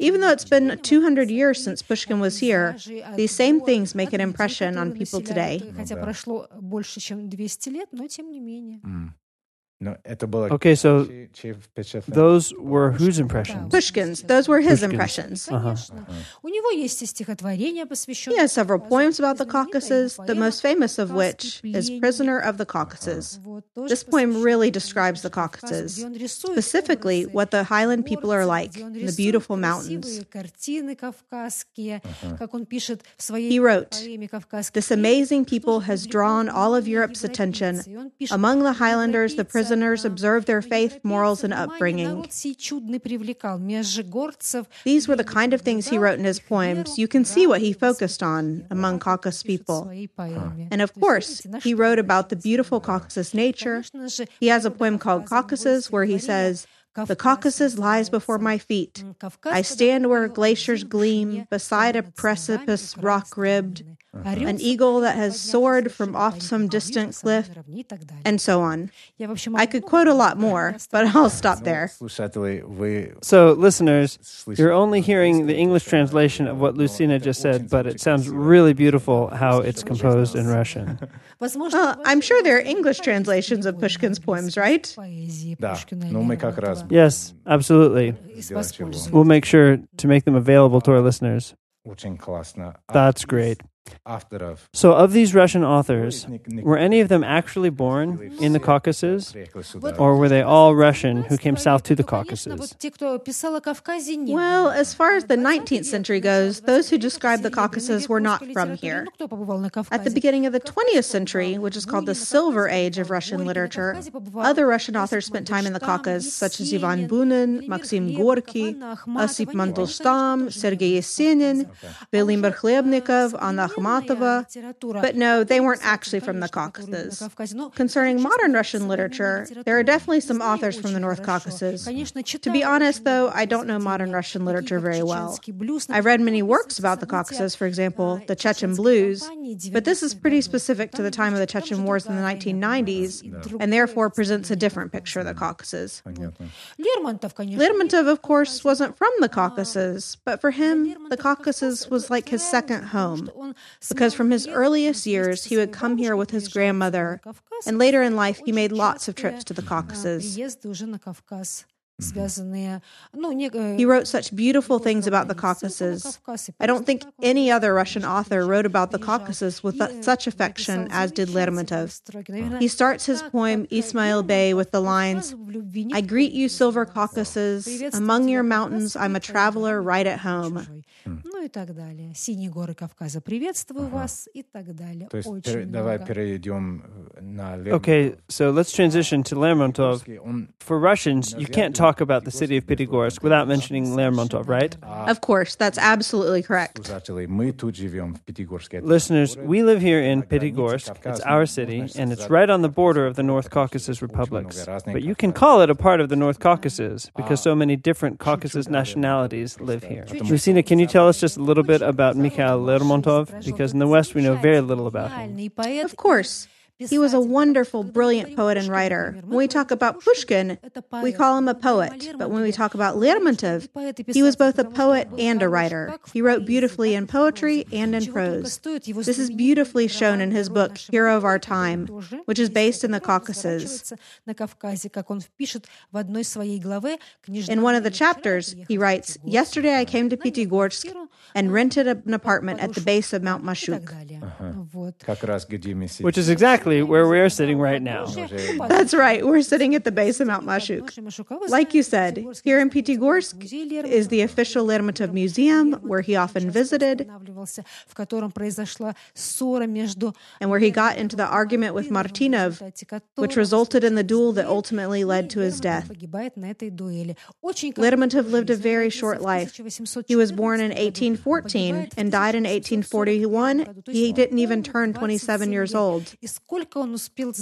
[SPEAKER 4] Even though it's been 200 years since Pushkin was here, these same things make an impression on people today.
[SPEAKER 3] Okay, so those were whose impressions?
[SPEAKER 4] Pushkin's. Those were his Pushkin's. impressions. Uh-huh. He has several poems about the Caucasus, the most famous of which is Prisoner of the Caucasus. This poem really describes the Caucasus, specifically what the highland people are like in the beautiful mountains. Uh-huh. He wrote, This amazing people has drawn all of Europe's attention. Among the highlanders, the prisoners prisoners observed their faith, morals, and upbringing. These were the kind of things he wrote in his poems. You can see what he focused on among Caucasus people. And of course, he wrote about the beautiful Caucasus nature. He has a poem called Caucasus where he says, the Caucasus lies before my feet. I stand where glaciers gleam, beside a precipice rock ribbed an eagle that has soared from off some distant cliff, and so on. I could quote a lot more, but I'll stop there.
[SPEAKER 3] So, listeners, you're only hearing the English translation of what Lucina just said, but it sounds really beautiful how it's composed in Russian.
[SPEAKER 4] Well, I'm sure there are English translations of Pushkin's poems, right?
[SPEAKER 3] Yes, absolutely. We'll make sure to make them available to our listeners. That's great. So, of these Russian authors, were any of them actually born in the Caucasus? Or were they all Russian who came south to the Caucasus?
[SPEAKER 4] Well, as far as the 19th century goes, those who describe the Caucasus were not from here. At the beginning of the 20th century, which is called the Silver Age of Russian literature, other Russian authors spent time in the Caucasus, such as Ivan Bunin, Maxim Gorky, Osip Mandelstam, Sergei Yesenin, Vladimir Khlebnikov, Anna Akhmatova. But no, they weren't actually from the Caucasus. Concerning modern Russian literature, there are definitely some authors from the North Caucasus. To be honest, though, I don't know modern Russian literature very well. I read many works about the Caucasus, for example, the Chechen Blues, but this is pretty specific to the time of the Chechen Wars in the 1990s, and therefore presents a different picture of the Caucasus. Lermontov, of course, wasn't from the Caucasus, but for him, the Caucasus was like his second home, because from his earliest years, he would come here with his grandmother, and later in life, he made lots of trips to the Caucasus Mm-hmm. He wrote such beautiful things about the Caucasus. I don't think any other Russian author wrote about the Caucasus with such affection as did Lermontov. He starts his poem Ismail Bey with the lines I greet you, silver Caucasus. Among your mountains, I'm a traveler right at home.
[SPEAKER 1] Ну и так далее. Синие горы Кавказа, приветствую ага. вас и так далее.
[SPEAKER 2] То есть Очень давай перейдем на
[SPEAKER 3] Okay, so let's transition to Lermontov. For Russians, you can't talk about the city of Pyatigorsk without mentioning Lermontov, right?
[SPEAKER 4] Of course, that's absolutely correct.
[SPEAKER 3] Listeners, we live here in Pyatigorsk. It's our city, and it's right on the border of the North Caucasus republics. But you can call it a part of the North Caucasus because so many different Caucasus nationalities live here. Lucina, can you tell us just a little bit about Mikhail Lermontov? Because in the West, we know very little about him.
[SPEAKER 4] Of course. He was a wonderful, brilliant poet and writer. When we talk about Pushkin, we call him a poet. But when we talk about Lermontov, he was both a poet and a writer. He wrote beautifully in poetry and in prose. This is beautifully shown in his book, Hero of Our Time, which is based in the Caucasus. In one of the chapters, he writes Yesterday I came to Pyatigorsk and rented an apartment at the base of Mount Mashuk.
[SPEAKER 3] Which is exactly exactly where we're sitting right now.
[SPEAKER 4] That's right. We're sitting at the base of Mount Mashuk. Like you said, here in Pyatigorsk is the official Lermontov Museum where he often visited and where he got into the argument with Martynov, which resulted in the duel that ultimately led to his death. Lermontov lived a very short life. He was born in 1814 and died in 1841. He didn't even turn 27 years old.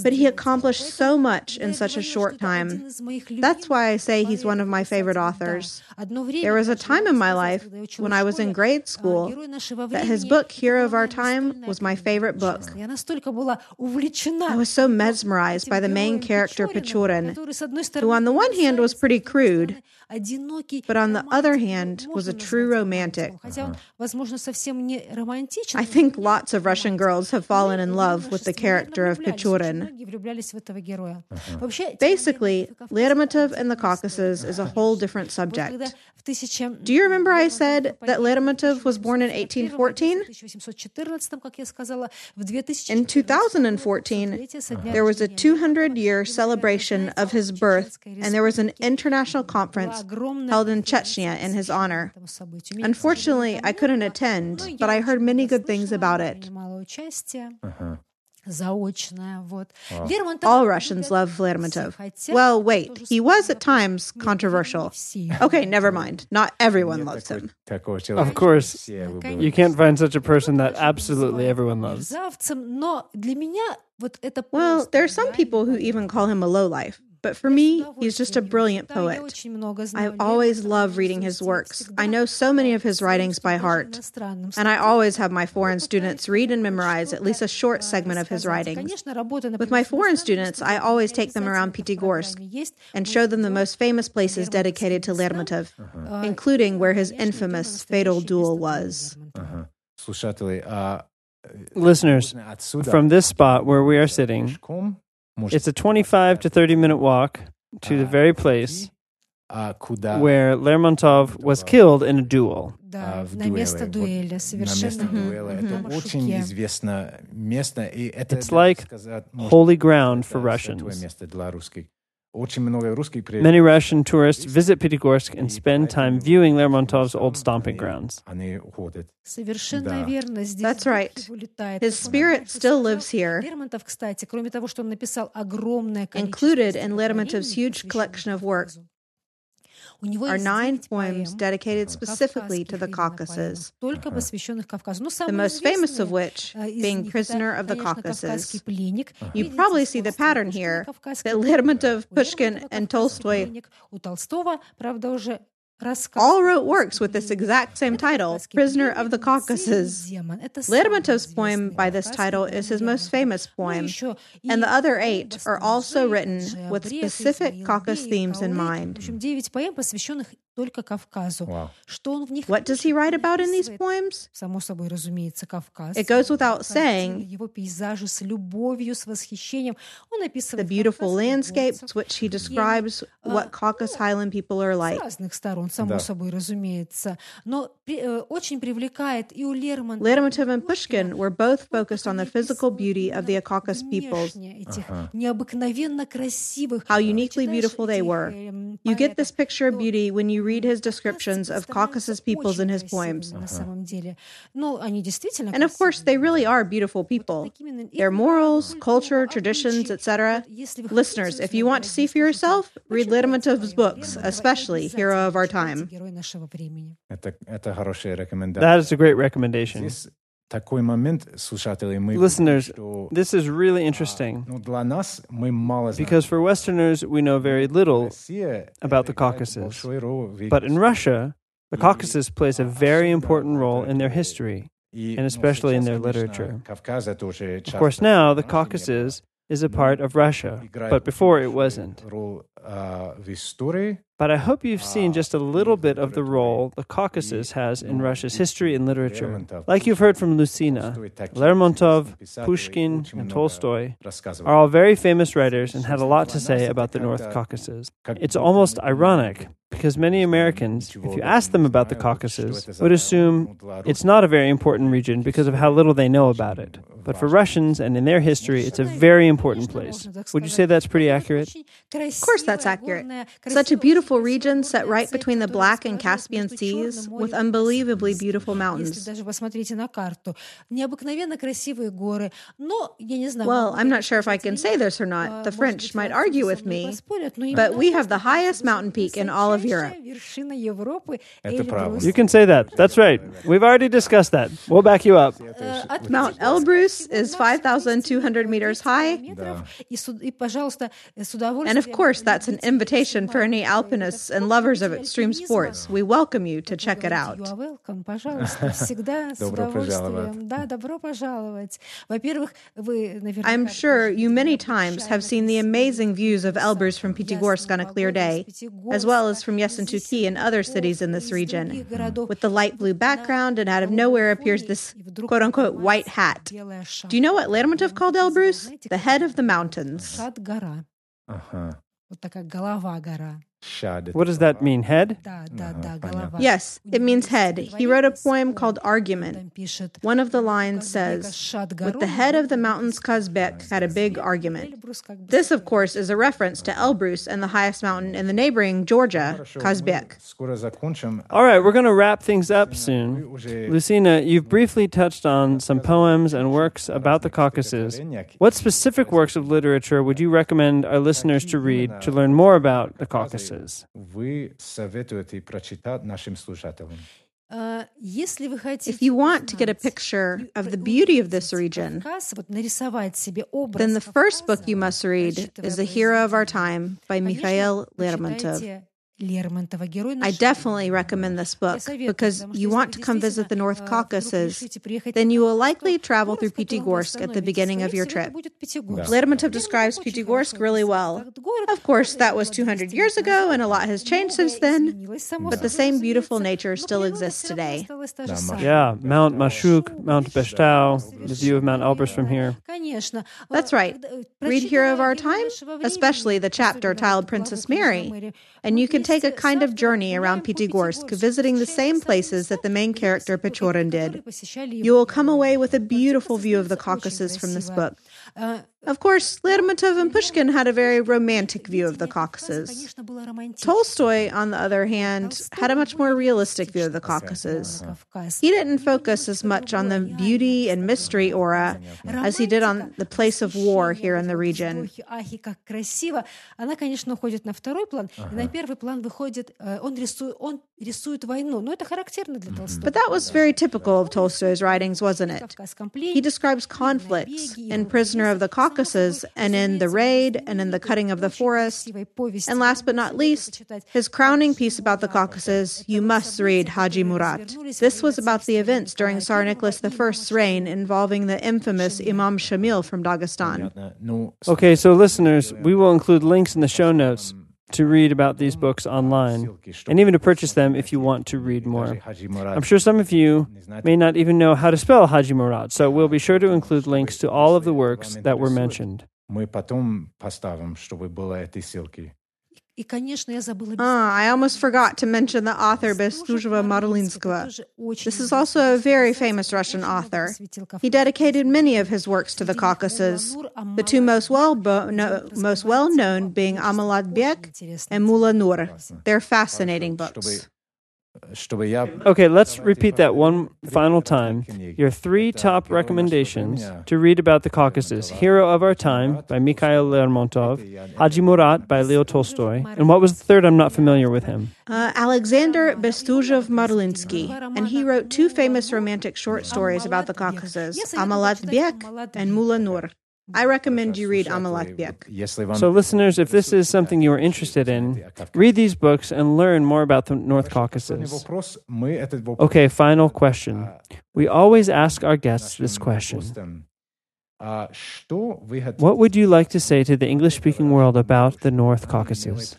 [SPEAKER 4] But he accomplished so much in such a short time. That's why I say he's one of my favorite authors. There was a time in my life when I was in grade school that his book, Hero of Our Time, was my favorite book. I was so mesmerized by the main character, Pechorin, who, on the one hand, was pretty crude, but on the other hand, was a true romantic. I think lots of Russian girls have fallen in love with the character of Pechorin. Basically, Lermontov and the Caucasus is a whole different subject. Do you remember I said that Lermontov was born in 1814? In 2014, there was a 200 year celebration of his birth, and there was an international conference held in Chechnya in his honor. Unfortunately, I couldn't attend, but I heard many good things about it. Uh-huh. All Russians love Lermontov. Well, wait, he was at times controversial. Okay, never mind. Not everyone loves him.
[SPEAKER 3] Of course, you can't find such a person that absolutely everyone loves.
[SPEAKER 4] Well, there are some people who even call him a lowlife. But for me, he's just a brilliant poet. I always love reading his works. I know so many of his writings by heart. And I always have my foreign students read and memorize at least a short segment of his writings. With my foreign students, I always take them around Pyatigorsk and show them the most famous places dedicated to Lermontov, uh-huh. including where his infamous fatal duel was.
[SPEAKER 3] Uh-huh. Listeners, from this spot where we are sitting, it's a 25 to 30 minute walk to the very place where Lermontov was killed in a duel. It's like holy ground for Russians. Many Russian tourists visit Pyatigorsk and spend time viewing Lermontov's old stomping grounds.
[SPEAKER 4] That's right. His spirit still lives here. Included in Lermontov's huge collection of works are nine poems dedicated specifically to the Caucasus. The most famous of which being Prisoner of the Caucasus. You probably see the pattern here. that Lermontov, Pushkin, and Tolstoy all wrote works with this exact same title, Prisoner of the Caucasus. Lermontov's poem by this title is his most famous poem, and the other eight are also written with specific Caucasus themes in mind
[SPEAKER 1] только Кавказу.
[SPEAKER 2] Wow.
[SPEAKER 1] Что он в них
[SPEAKER 4] What does he write about in these poems?
[SPEAKER 1] Само собой, разумеется, Кавказ.
[SPEAKER 4] It goes without saying.
[SPEAKER 1] Его пейзажи с любовью, с восхищением. Он
[SPEAKER 4] The
[SPEAKER 1] описывает
[SPEAKER 4] beautiful
[SPEAKER 1] кавказских
[SPEAKER 4] landscapes,
[SPEAKER 1] горцев
[SPEAKER 4] which he describes what Caucasus Highland people are
[SPEAKER 1] с
[SPEAKER 4] like.
[SPEAKER 1] разных сторон, само
[SPEAKER 2] Да.
[SPEAKER 1] собой, разумеется. Но при- э, очень привлекает и у Лермонтова,
[SPEAKER 4] Lermontov and Pushkin were both focused on the physical beauty of the Caucasus peoples,
[SPEAKER 1] внешне этих необыкновенно красивых.
[SPEAKER 4] how uniquely
[SPEAKER 1] Читаешь
[SPEAKER 4] beautiful they
[SPEAKER 1] этих,
[SPEAKER 4] were.
[SPEAKER 1] эм,
[SPEAKER 4] You get this
[SPEAKER 1] поэтов,
[SPEAKER 4] picture of
[SPEAKER 1] то
[SPEAKER 4] beauty when you read his descriptions of Caucasus peoples in his poems.
[SPEAKER 1] Uh-huh.
[SPEAKER 4] And of course, they really are beautiful people. Their morals, culture, traditions, etc. Listeners, if you want to see for yourself, read Lermontov's books, especially Hero of Our Time.
[SPEAKER 3] That is a great recommendation
[SPEAKER 2] Здесь такой момент, слушатели, мы
[SPEAKER 3] Listeners,
[SPEAKER 2] что,
[SPEAKER 3] This is really interesting
[SPEAKER 2] ну, для нас мы мало знаем.
[SPEAKER 3] because for Westerners, we know very little,
[SPEAKER 2] Россия
[SPEAKER 3] about the
[SPEAKER 2] играет
[SPEAKER 3] Caucasus.
[SPEAKER 2] большую роль в
[SPEAKER 3] but in
[SPEAKER 2] истории.
[SPEAKER 3] Russia, the Caucasus plays a very important role in their history.
[SPEAKER 2] И,
[SPEAKER 3] and
[SPEAKER 2] ну,
[SPEAKER 3] especially in
[SPEAKER 2] сейчас,
[SPEAKER 3] their
[SPEAKER 2] конечно,
[SPEAKER 3] literature.
[SPEAKER 2] Кавказ это уже
[SPEAKER 3] Of
[SPEAKER 2] часто
[SPEAKER 3] course, now the
[SPEAKER 2] нашей
[SPEAKER 3] Caucasus is a part of Russia,
[SPEAKER 2] играет
[SPEAKER 3] but before it
[SPEAKER 2] большую
[SPEAKER 3] wasn't. But I hope you've seen just a little bit of the role the Caucasus has in Russia's history and literature. Like you've heard from Lucina, Lermontov, Pushkin, and Tolstoy are all very famous writers and had a lot to say about the North Caucasus. It's almost ironic because many Americans, if you ask them about the Caucasus, would assume it's not a very important region because of how little they know about it. But for Russians and in their history, it's a very important place. Would you say that's pretty accurate?
[SPEAKER 4] Of course, that's accurate. Such a beautiful beautiful region set right between the Black and Caspian Seas with unbelievably beautiful mountains. Well, I'm not sure if I can say this or not. The French might argue with me, but we have the highest mountain peak in all of Europe.
[SPEAKER 3] You can say that. That's right. We've already discussed that. We'll back you up.
[SPEAKER 1] Uh,
[SPEAKER 4] Mount Elbrus is 5,200 meters high. And of course, that's an invitation for any alpine and lovers of extreme sports, we welcome you to check it out. I'm sure you many times have seen the amazing views of Elbrus from Pyatigorsk on a clear day, as well as from Yesentuki and other cities in this region, with the light blue background, and out of nowhere appears this quote unquote white hat. Do you know what Lermontov called Elbrus? The head of the mountains.
[SPEAKER 2] Uh-huh.
[SPEAKER 1] Вот такая голова гора.
[SPEAKER 3] What does that mean? Head?
[SPEAKER 4] Yes, it means head. He wrote a poem called Argument. One of the lines says, With the head of the mountains, Kazbek had a big argument. This, of course, is a reference to Elbrus and the highest mountain in the neighboring Georgia, Kazbek.
[SPEAKER 3] All right, we're going to wrap things up soon. Lucina, you've briefly touched on some poems and works about the Caucasus. What specific works of literature would you recommend our listeners to read to learn more about the Caucasus?
[SPEAKER 2] Вы советуете прочитать нашим слушателям.
[SPEAKER 1] А, Если вы хотите
[SPEAKER 4] If you want to get a
[SPEAKER 1] узнать,
[SPEAKER 4] picture
[SPEAKER 1] ю-
[SPEAKER 4] of the
[SPEAKER 1] увидеть
[SPEAKER 4] beauty of this region,
[SPEAKER 1] Кавказ, вот нарисовать себе образ
[SPEAKER 4] then the first book
[SPEAKER 1] Кавказа,
[SPEAKER 4] you must read
[SPEAKER 1] прочитывая
[SPEAKER 4] is The Hero of Our
[SPEAKER 1] произведение,
[SPEAKER 4] Time by
[SPEAKER 1] конечно,
[SPEAKER 4] Mikhail Lermontov. I definitely recommend this book because you want to come visit the North Caucasus, then you will likely travel through Pyatigorsk at the beginning of your trip. Lermontov describes Pyatigorsk really well. Of course, that was 200 years ago and a lot has changed since then, but the same beautiful nature still exists today.
[SPEAKER 3] Yeah, Mount Mashuk, Mount Beshtau, the view of Mount Elbrus from here.
[SPEAKER 4] That's right. Read Hero of Our Time, especially the chapter titled Princess Mary, and you can take a kind of journey around Pyatigorsk, visiting the same places that the main character Pechorin did. You will come away with a beautiful view of the Caucasus from this book.
[SPEAKER 1] А,
[SPEAKER 4] Of course, Lermontov and Pushkin had a very romantic view of the Caucasus. Tolstoy, on the other hand, had a much more realistic view of the Caucasus. He didn't focus as much on the beauty and mystery aura as he did on the place of war here in the region.
[SPEAKER 1] Она, конечно, уходит на второй план, и на первый план выходит, он рисует, он рисует войну. Но это характерно для Толстого.
[SPEAKER 4] But that was very typical of Tolstoy's writings, wasn't it? He describes conflicts in Prisoner of the Caucasus and in The Raid and in The Cutting of the Forest. And last but not least, his crowning piece about the Caucasus, you must read Haji Murat. This was about the events during Tsar Nicholas I's reign involving the infamous Imam Shamil from Dagestan.
[SPEAKER 3] Okay, so listeners, we will include links in the show notes to read about these books online and even to purchase them if you want to read more. I'm sure some of you may not even know how to spell Haji Murad, so we'll be sure to include links to all of the works that were mentioned.
[SPEAKER 4] Ah, I almost forgot to mention the author Bestuzheva Marulinskого. This is also a very famous Russian author. He dedicated many of his works to the Caucasus, the two most well, no, most well known being Amalat Bek and Mula Nur. They're fascinating books.
[SPEAKER 3] Okay, let's repeat that one final time. Your three top recommendations to read about the Caucasus Hero of Our Time by Mikhail Lermontov, Haji Murat by Leo Tolstoy, and what was the third? I'm not familiar with him.
[SPEAKER 4] Uh, Alexander Bestuzhev Marlinsky, and he wrote two famous romantic short stories about the Caucasus Amalat Bek and Mula Nur. I recommend you read Amalat Bek.
[SPEAKER 3] So, listeners, if this is something you are interested in, read these books and learn more about the North Caucasus. Okay, final question. We always ask our guests this question What would you like to say to the English speaking world about the North Caucasus?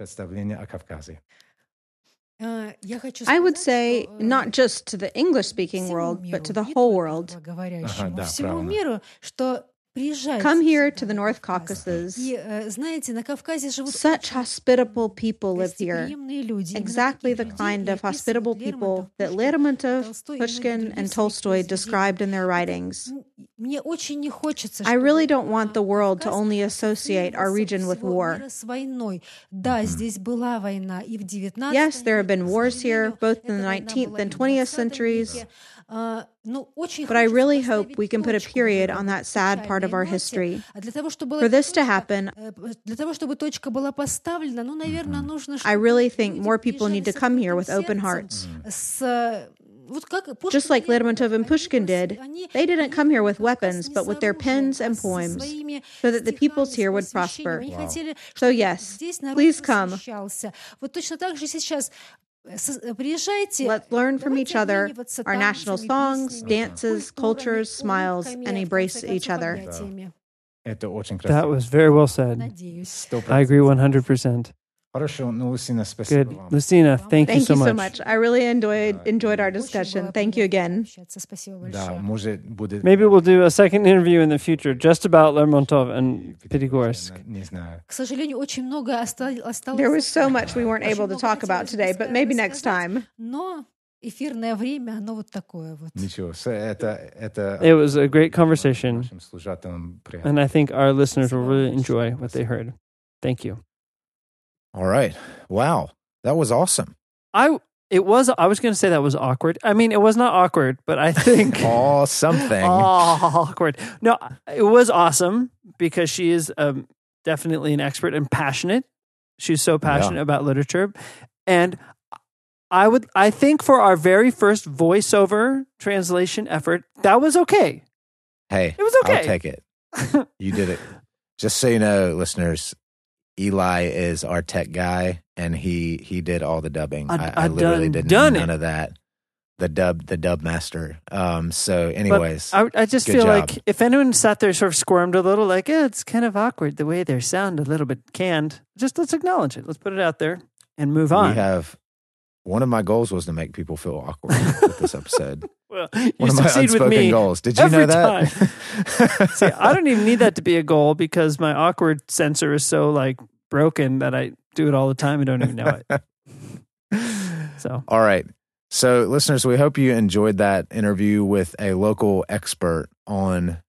[SPEAKER 4] I would say not just to the English speaking world, but to the whole world. Come here to the North Caucasus. Such hospitable people live here. Exactly the kind of hospitable people that Lermontov, Pushkin, and Tolstoy described in their writings. I really don't want the world to only associate our region with war. Mm. Yes, there have been wars here, both in the 19th and 20th centuries. But I really hope we can put a period on that sad part of our history. For this to happen, I really think more people need to come here with open hearts. Just like Lermontov and Pushkin did, they didn't come here with weapons, but with their pens and poems, so that the peoples here would prosper. Wow. So, yes, please come. Let's learn from each other our national songs, dances, cultures, smiles, and embrace each other.
[SPEAKER 3] That was very well said. I agree 100%. Good. Lucina, thank,
[SPEAKER 4] thank you so much. Thank you so much. I really enjoyed enjoyed our discussion. Thank you again.
[SPEAKER 3] Maybe we'll do a second interview in the future just about Lermontov and Pitigorsk.
[SPEAKER 4] There was so much we weren't able to talk about today, but maybe next time.
[SPEAKER 1] эфирное время, оно вот такое вот.
[SPEAKER 2] Ничего, это, это...
[SPEAKER 3] It was a great conversation, and I think our listeners will really enjoy what they heard. Thank you.
[SPEAKER 2] All right. Wow. That was awesome.
[SPEAKER 3] I it was I was going to say that was awkward. I mean, it was not awkward, but I think
[SPEAKER 2] oh something oh,
[SPEAKER 3] awkward. No, it was awesome because she is um, definitely an expert and passionate. She's so passionate yeah. about literature, and I would I think for our very first voiceover translation effort, that was okay.
[SPEAKER 2] Hey,
[SPEAKER 3] it was okay.
[SPEAKER 2] I'll take it. you did it. Just so you know, listeners, Eli is our tech guy, and he he did all the dubbing. I, I, I literally did none it. of that. The dub, the dub master. Um. So, anyways,
[SPEAKER 3] I, I, just feel job. like if anyone sat there sort of squirmed a little, like it's kind of awkward the way they sound a little bit canned. Just let's acknowledge it. Let's put it out there and move on.
[SPEAKER 2] We have one of my goals was to make people feel awkward with this episode.
[SPEAKER 3] well, you one unspoken with me
[SPEAKER 2] goals. Did you know that?
[SPEAKER 3] See, I don't even need that to be a goal because my awkward sensor is so like broken that I do it all the time and don't even know it. so,
[SPEAKER 2] all right. So, listeners, we hope you enjoyed that interview with a local expert on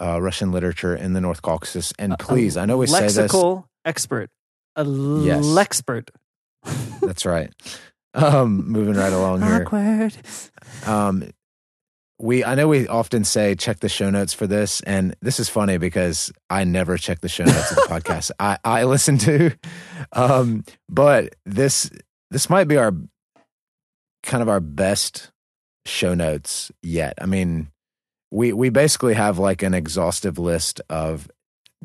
[SPEAKER 2] uh, Russian literature in the North Caucasus. And please, I know we
[SPEAKER 3] say
[SPEAKER 2] this.
[SPEAKER 3] Lexical expert. A yes. lexpert.
[SPEAKER 2] That's right. Um, moving right along here.
[SPEAKER 3] Awkward.
[SPEAKER 2] Um, we I know we often say check the show notes for this, and this is funny because I never check the show notes of the podcast I, I listen to. Um, but this this might be our kind of our best show notes yet. I mean, we we basically have like an exhaustive list of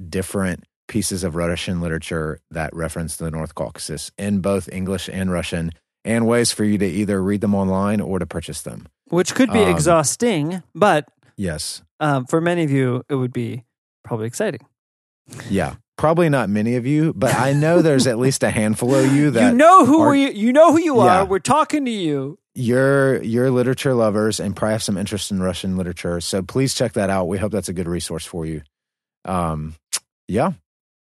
[SPEAKER 2] different pieces of Russian literature that reference the North Caucasus in both English and Russian, and ways for you to either read them online or to purchase them
[SPEAKER 3] which could be um, exhausting, but
[SPEAKER 2] yes,
[SPEAKER 3] um, for many of you, it would be probably exciting.
[SPEAKER 2] Yeah, probably not many of you, but I know there's at least a handful of you that
[SPEAKER 3] you know who are, you, you know who you are. We're talking to you.
[SPEAKER 2] You're you're literature lovers and probably have some interest in Russian literature. So please check that out. We hope that's a good resource for you. Um, yeah,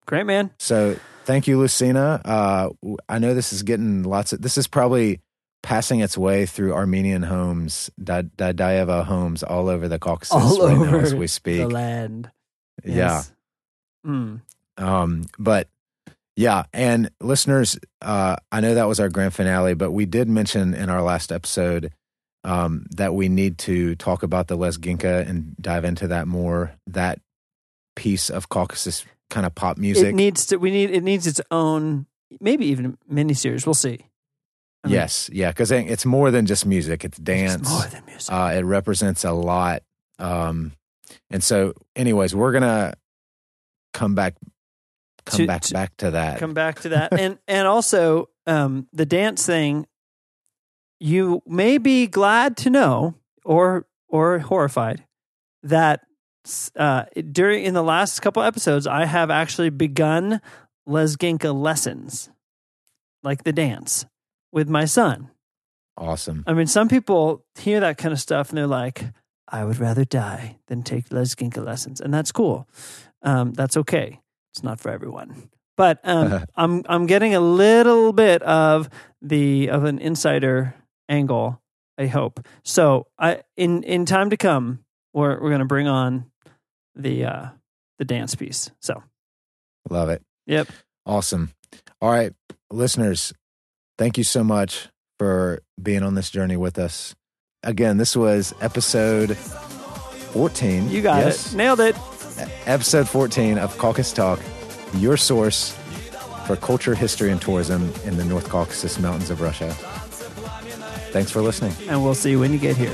[SPEAKER 3] great man.
[SPEAKER 2] So thank you, Lucina. Uh, I know this is getting lots of. This is probably passing its way through Armenian homes, Dadayeva homes all over the Caucasus
[SPEAKER 3] all
[SPEAKER 2] right
[SPEAKER 3] over
[SPEAKER 2] now as we speak.
[SPEAKER 3] The land.
[SPEAKER 2] Yes.
[SPEAKER 3] Yeah. Mm.
[SPEAKER 2] Um, but yeah, and listeners, uh, I know that was our grand finale, but we did mention in our last episode um, that we need to talk about the Lezginka and dive into that more. That piece of Caucasus kind of pop music.
[SPEAKER 3] It needs to. We need. It needs its own, maybe even a miniseries. We'll see.
[SPEAKER 2] I mean, yes, yeah, because it's more than just music; it's dance.
[SPEAKER 3] It's more than music.
[SPEAKER 2] Uh, it represents a lot, um, and so, anyways, we're gonna come back, come to, back, to, back to that.
[SPEAKER 3] Come back to that, and and also um, the dance thing. You may be glad to know, or or horrified, that uh, during in the last couple episodes, I have actually begun Lezginka lessons, like the dance with my son.
[SPEAKER 2] Awesome.
[SPEAKER 3] I mean, some people hear that kind of stuff and they're like, I would rather die than take Lezginka lessons. And that's cool. Um, that's okay. It's not for everyone. But um, I'm I'm getting a little bit of the of an insider angle. I hope so. I in in time to come, we're we're going to bring on the uh, the dance piece. So
[SPEAKER 2] love it.
[SPEAKER 3] Yep.
[SPEAKER 2] Awesome. All right, listeners, Thank you so much for being on this journey with us. Again, this was episode 14.
[SPEAKER 3] You got yes? it. Nailed it.
[SPEAKER 2] Episode 14 of Caucus Talk, your source for culture, history, and tourism in the North Caucasus Mountains of Russia. Thanks for listening.
[SPEAKER 3] And we'll see you when you get here.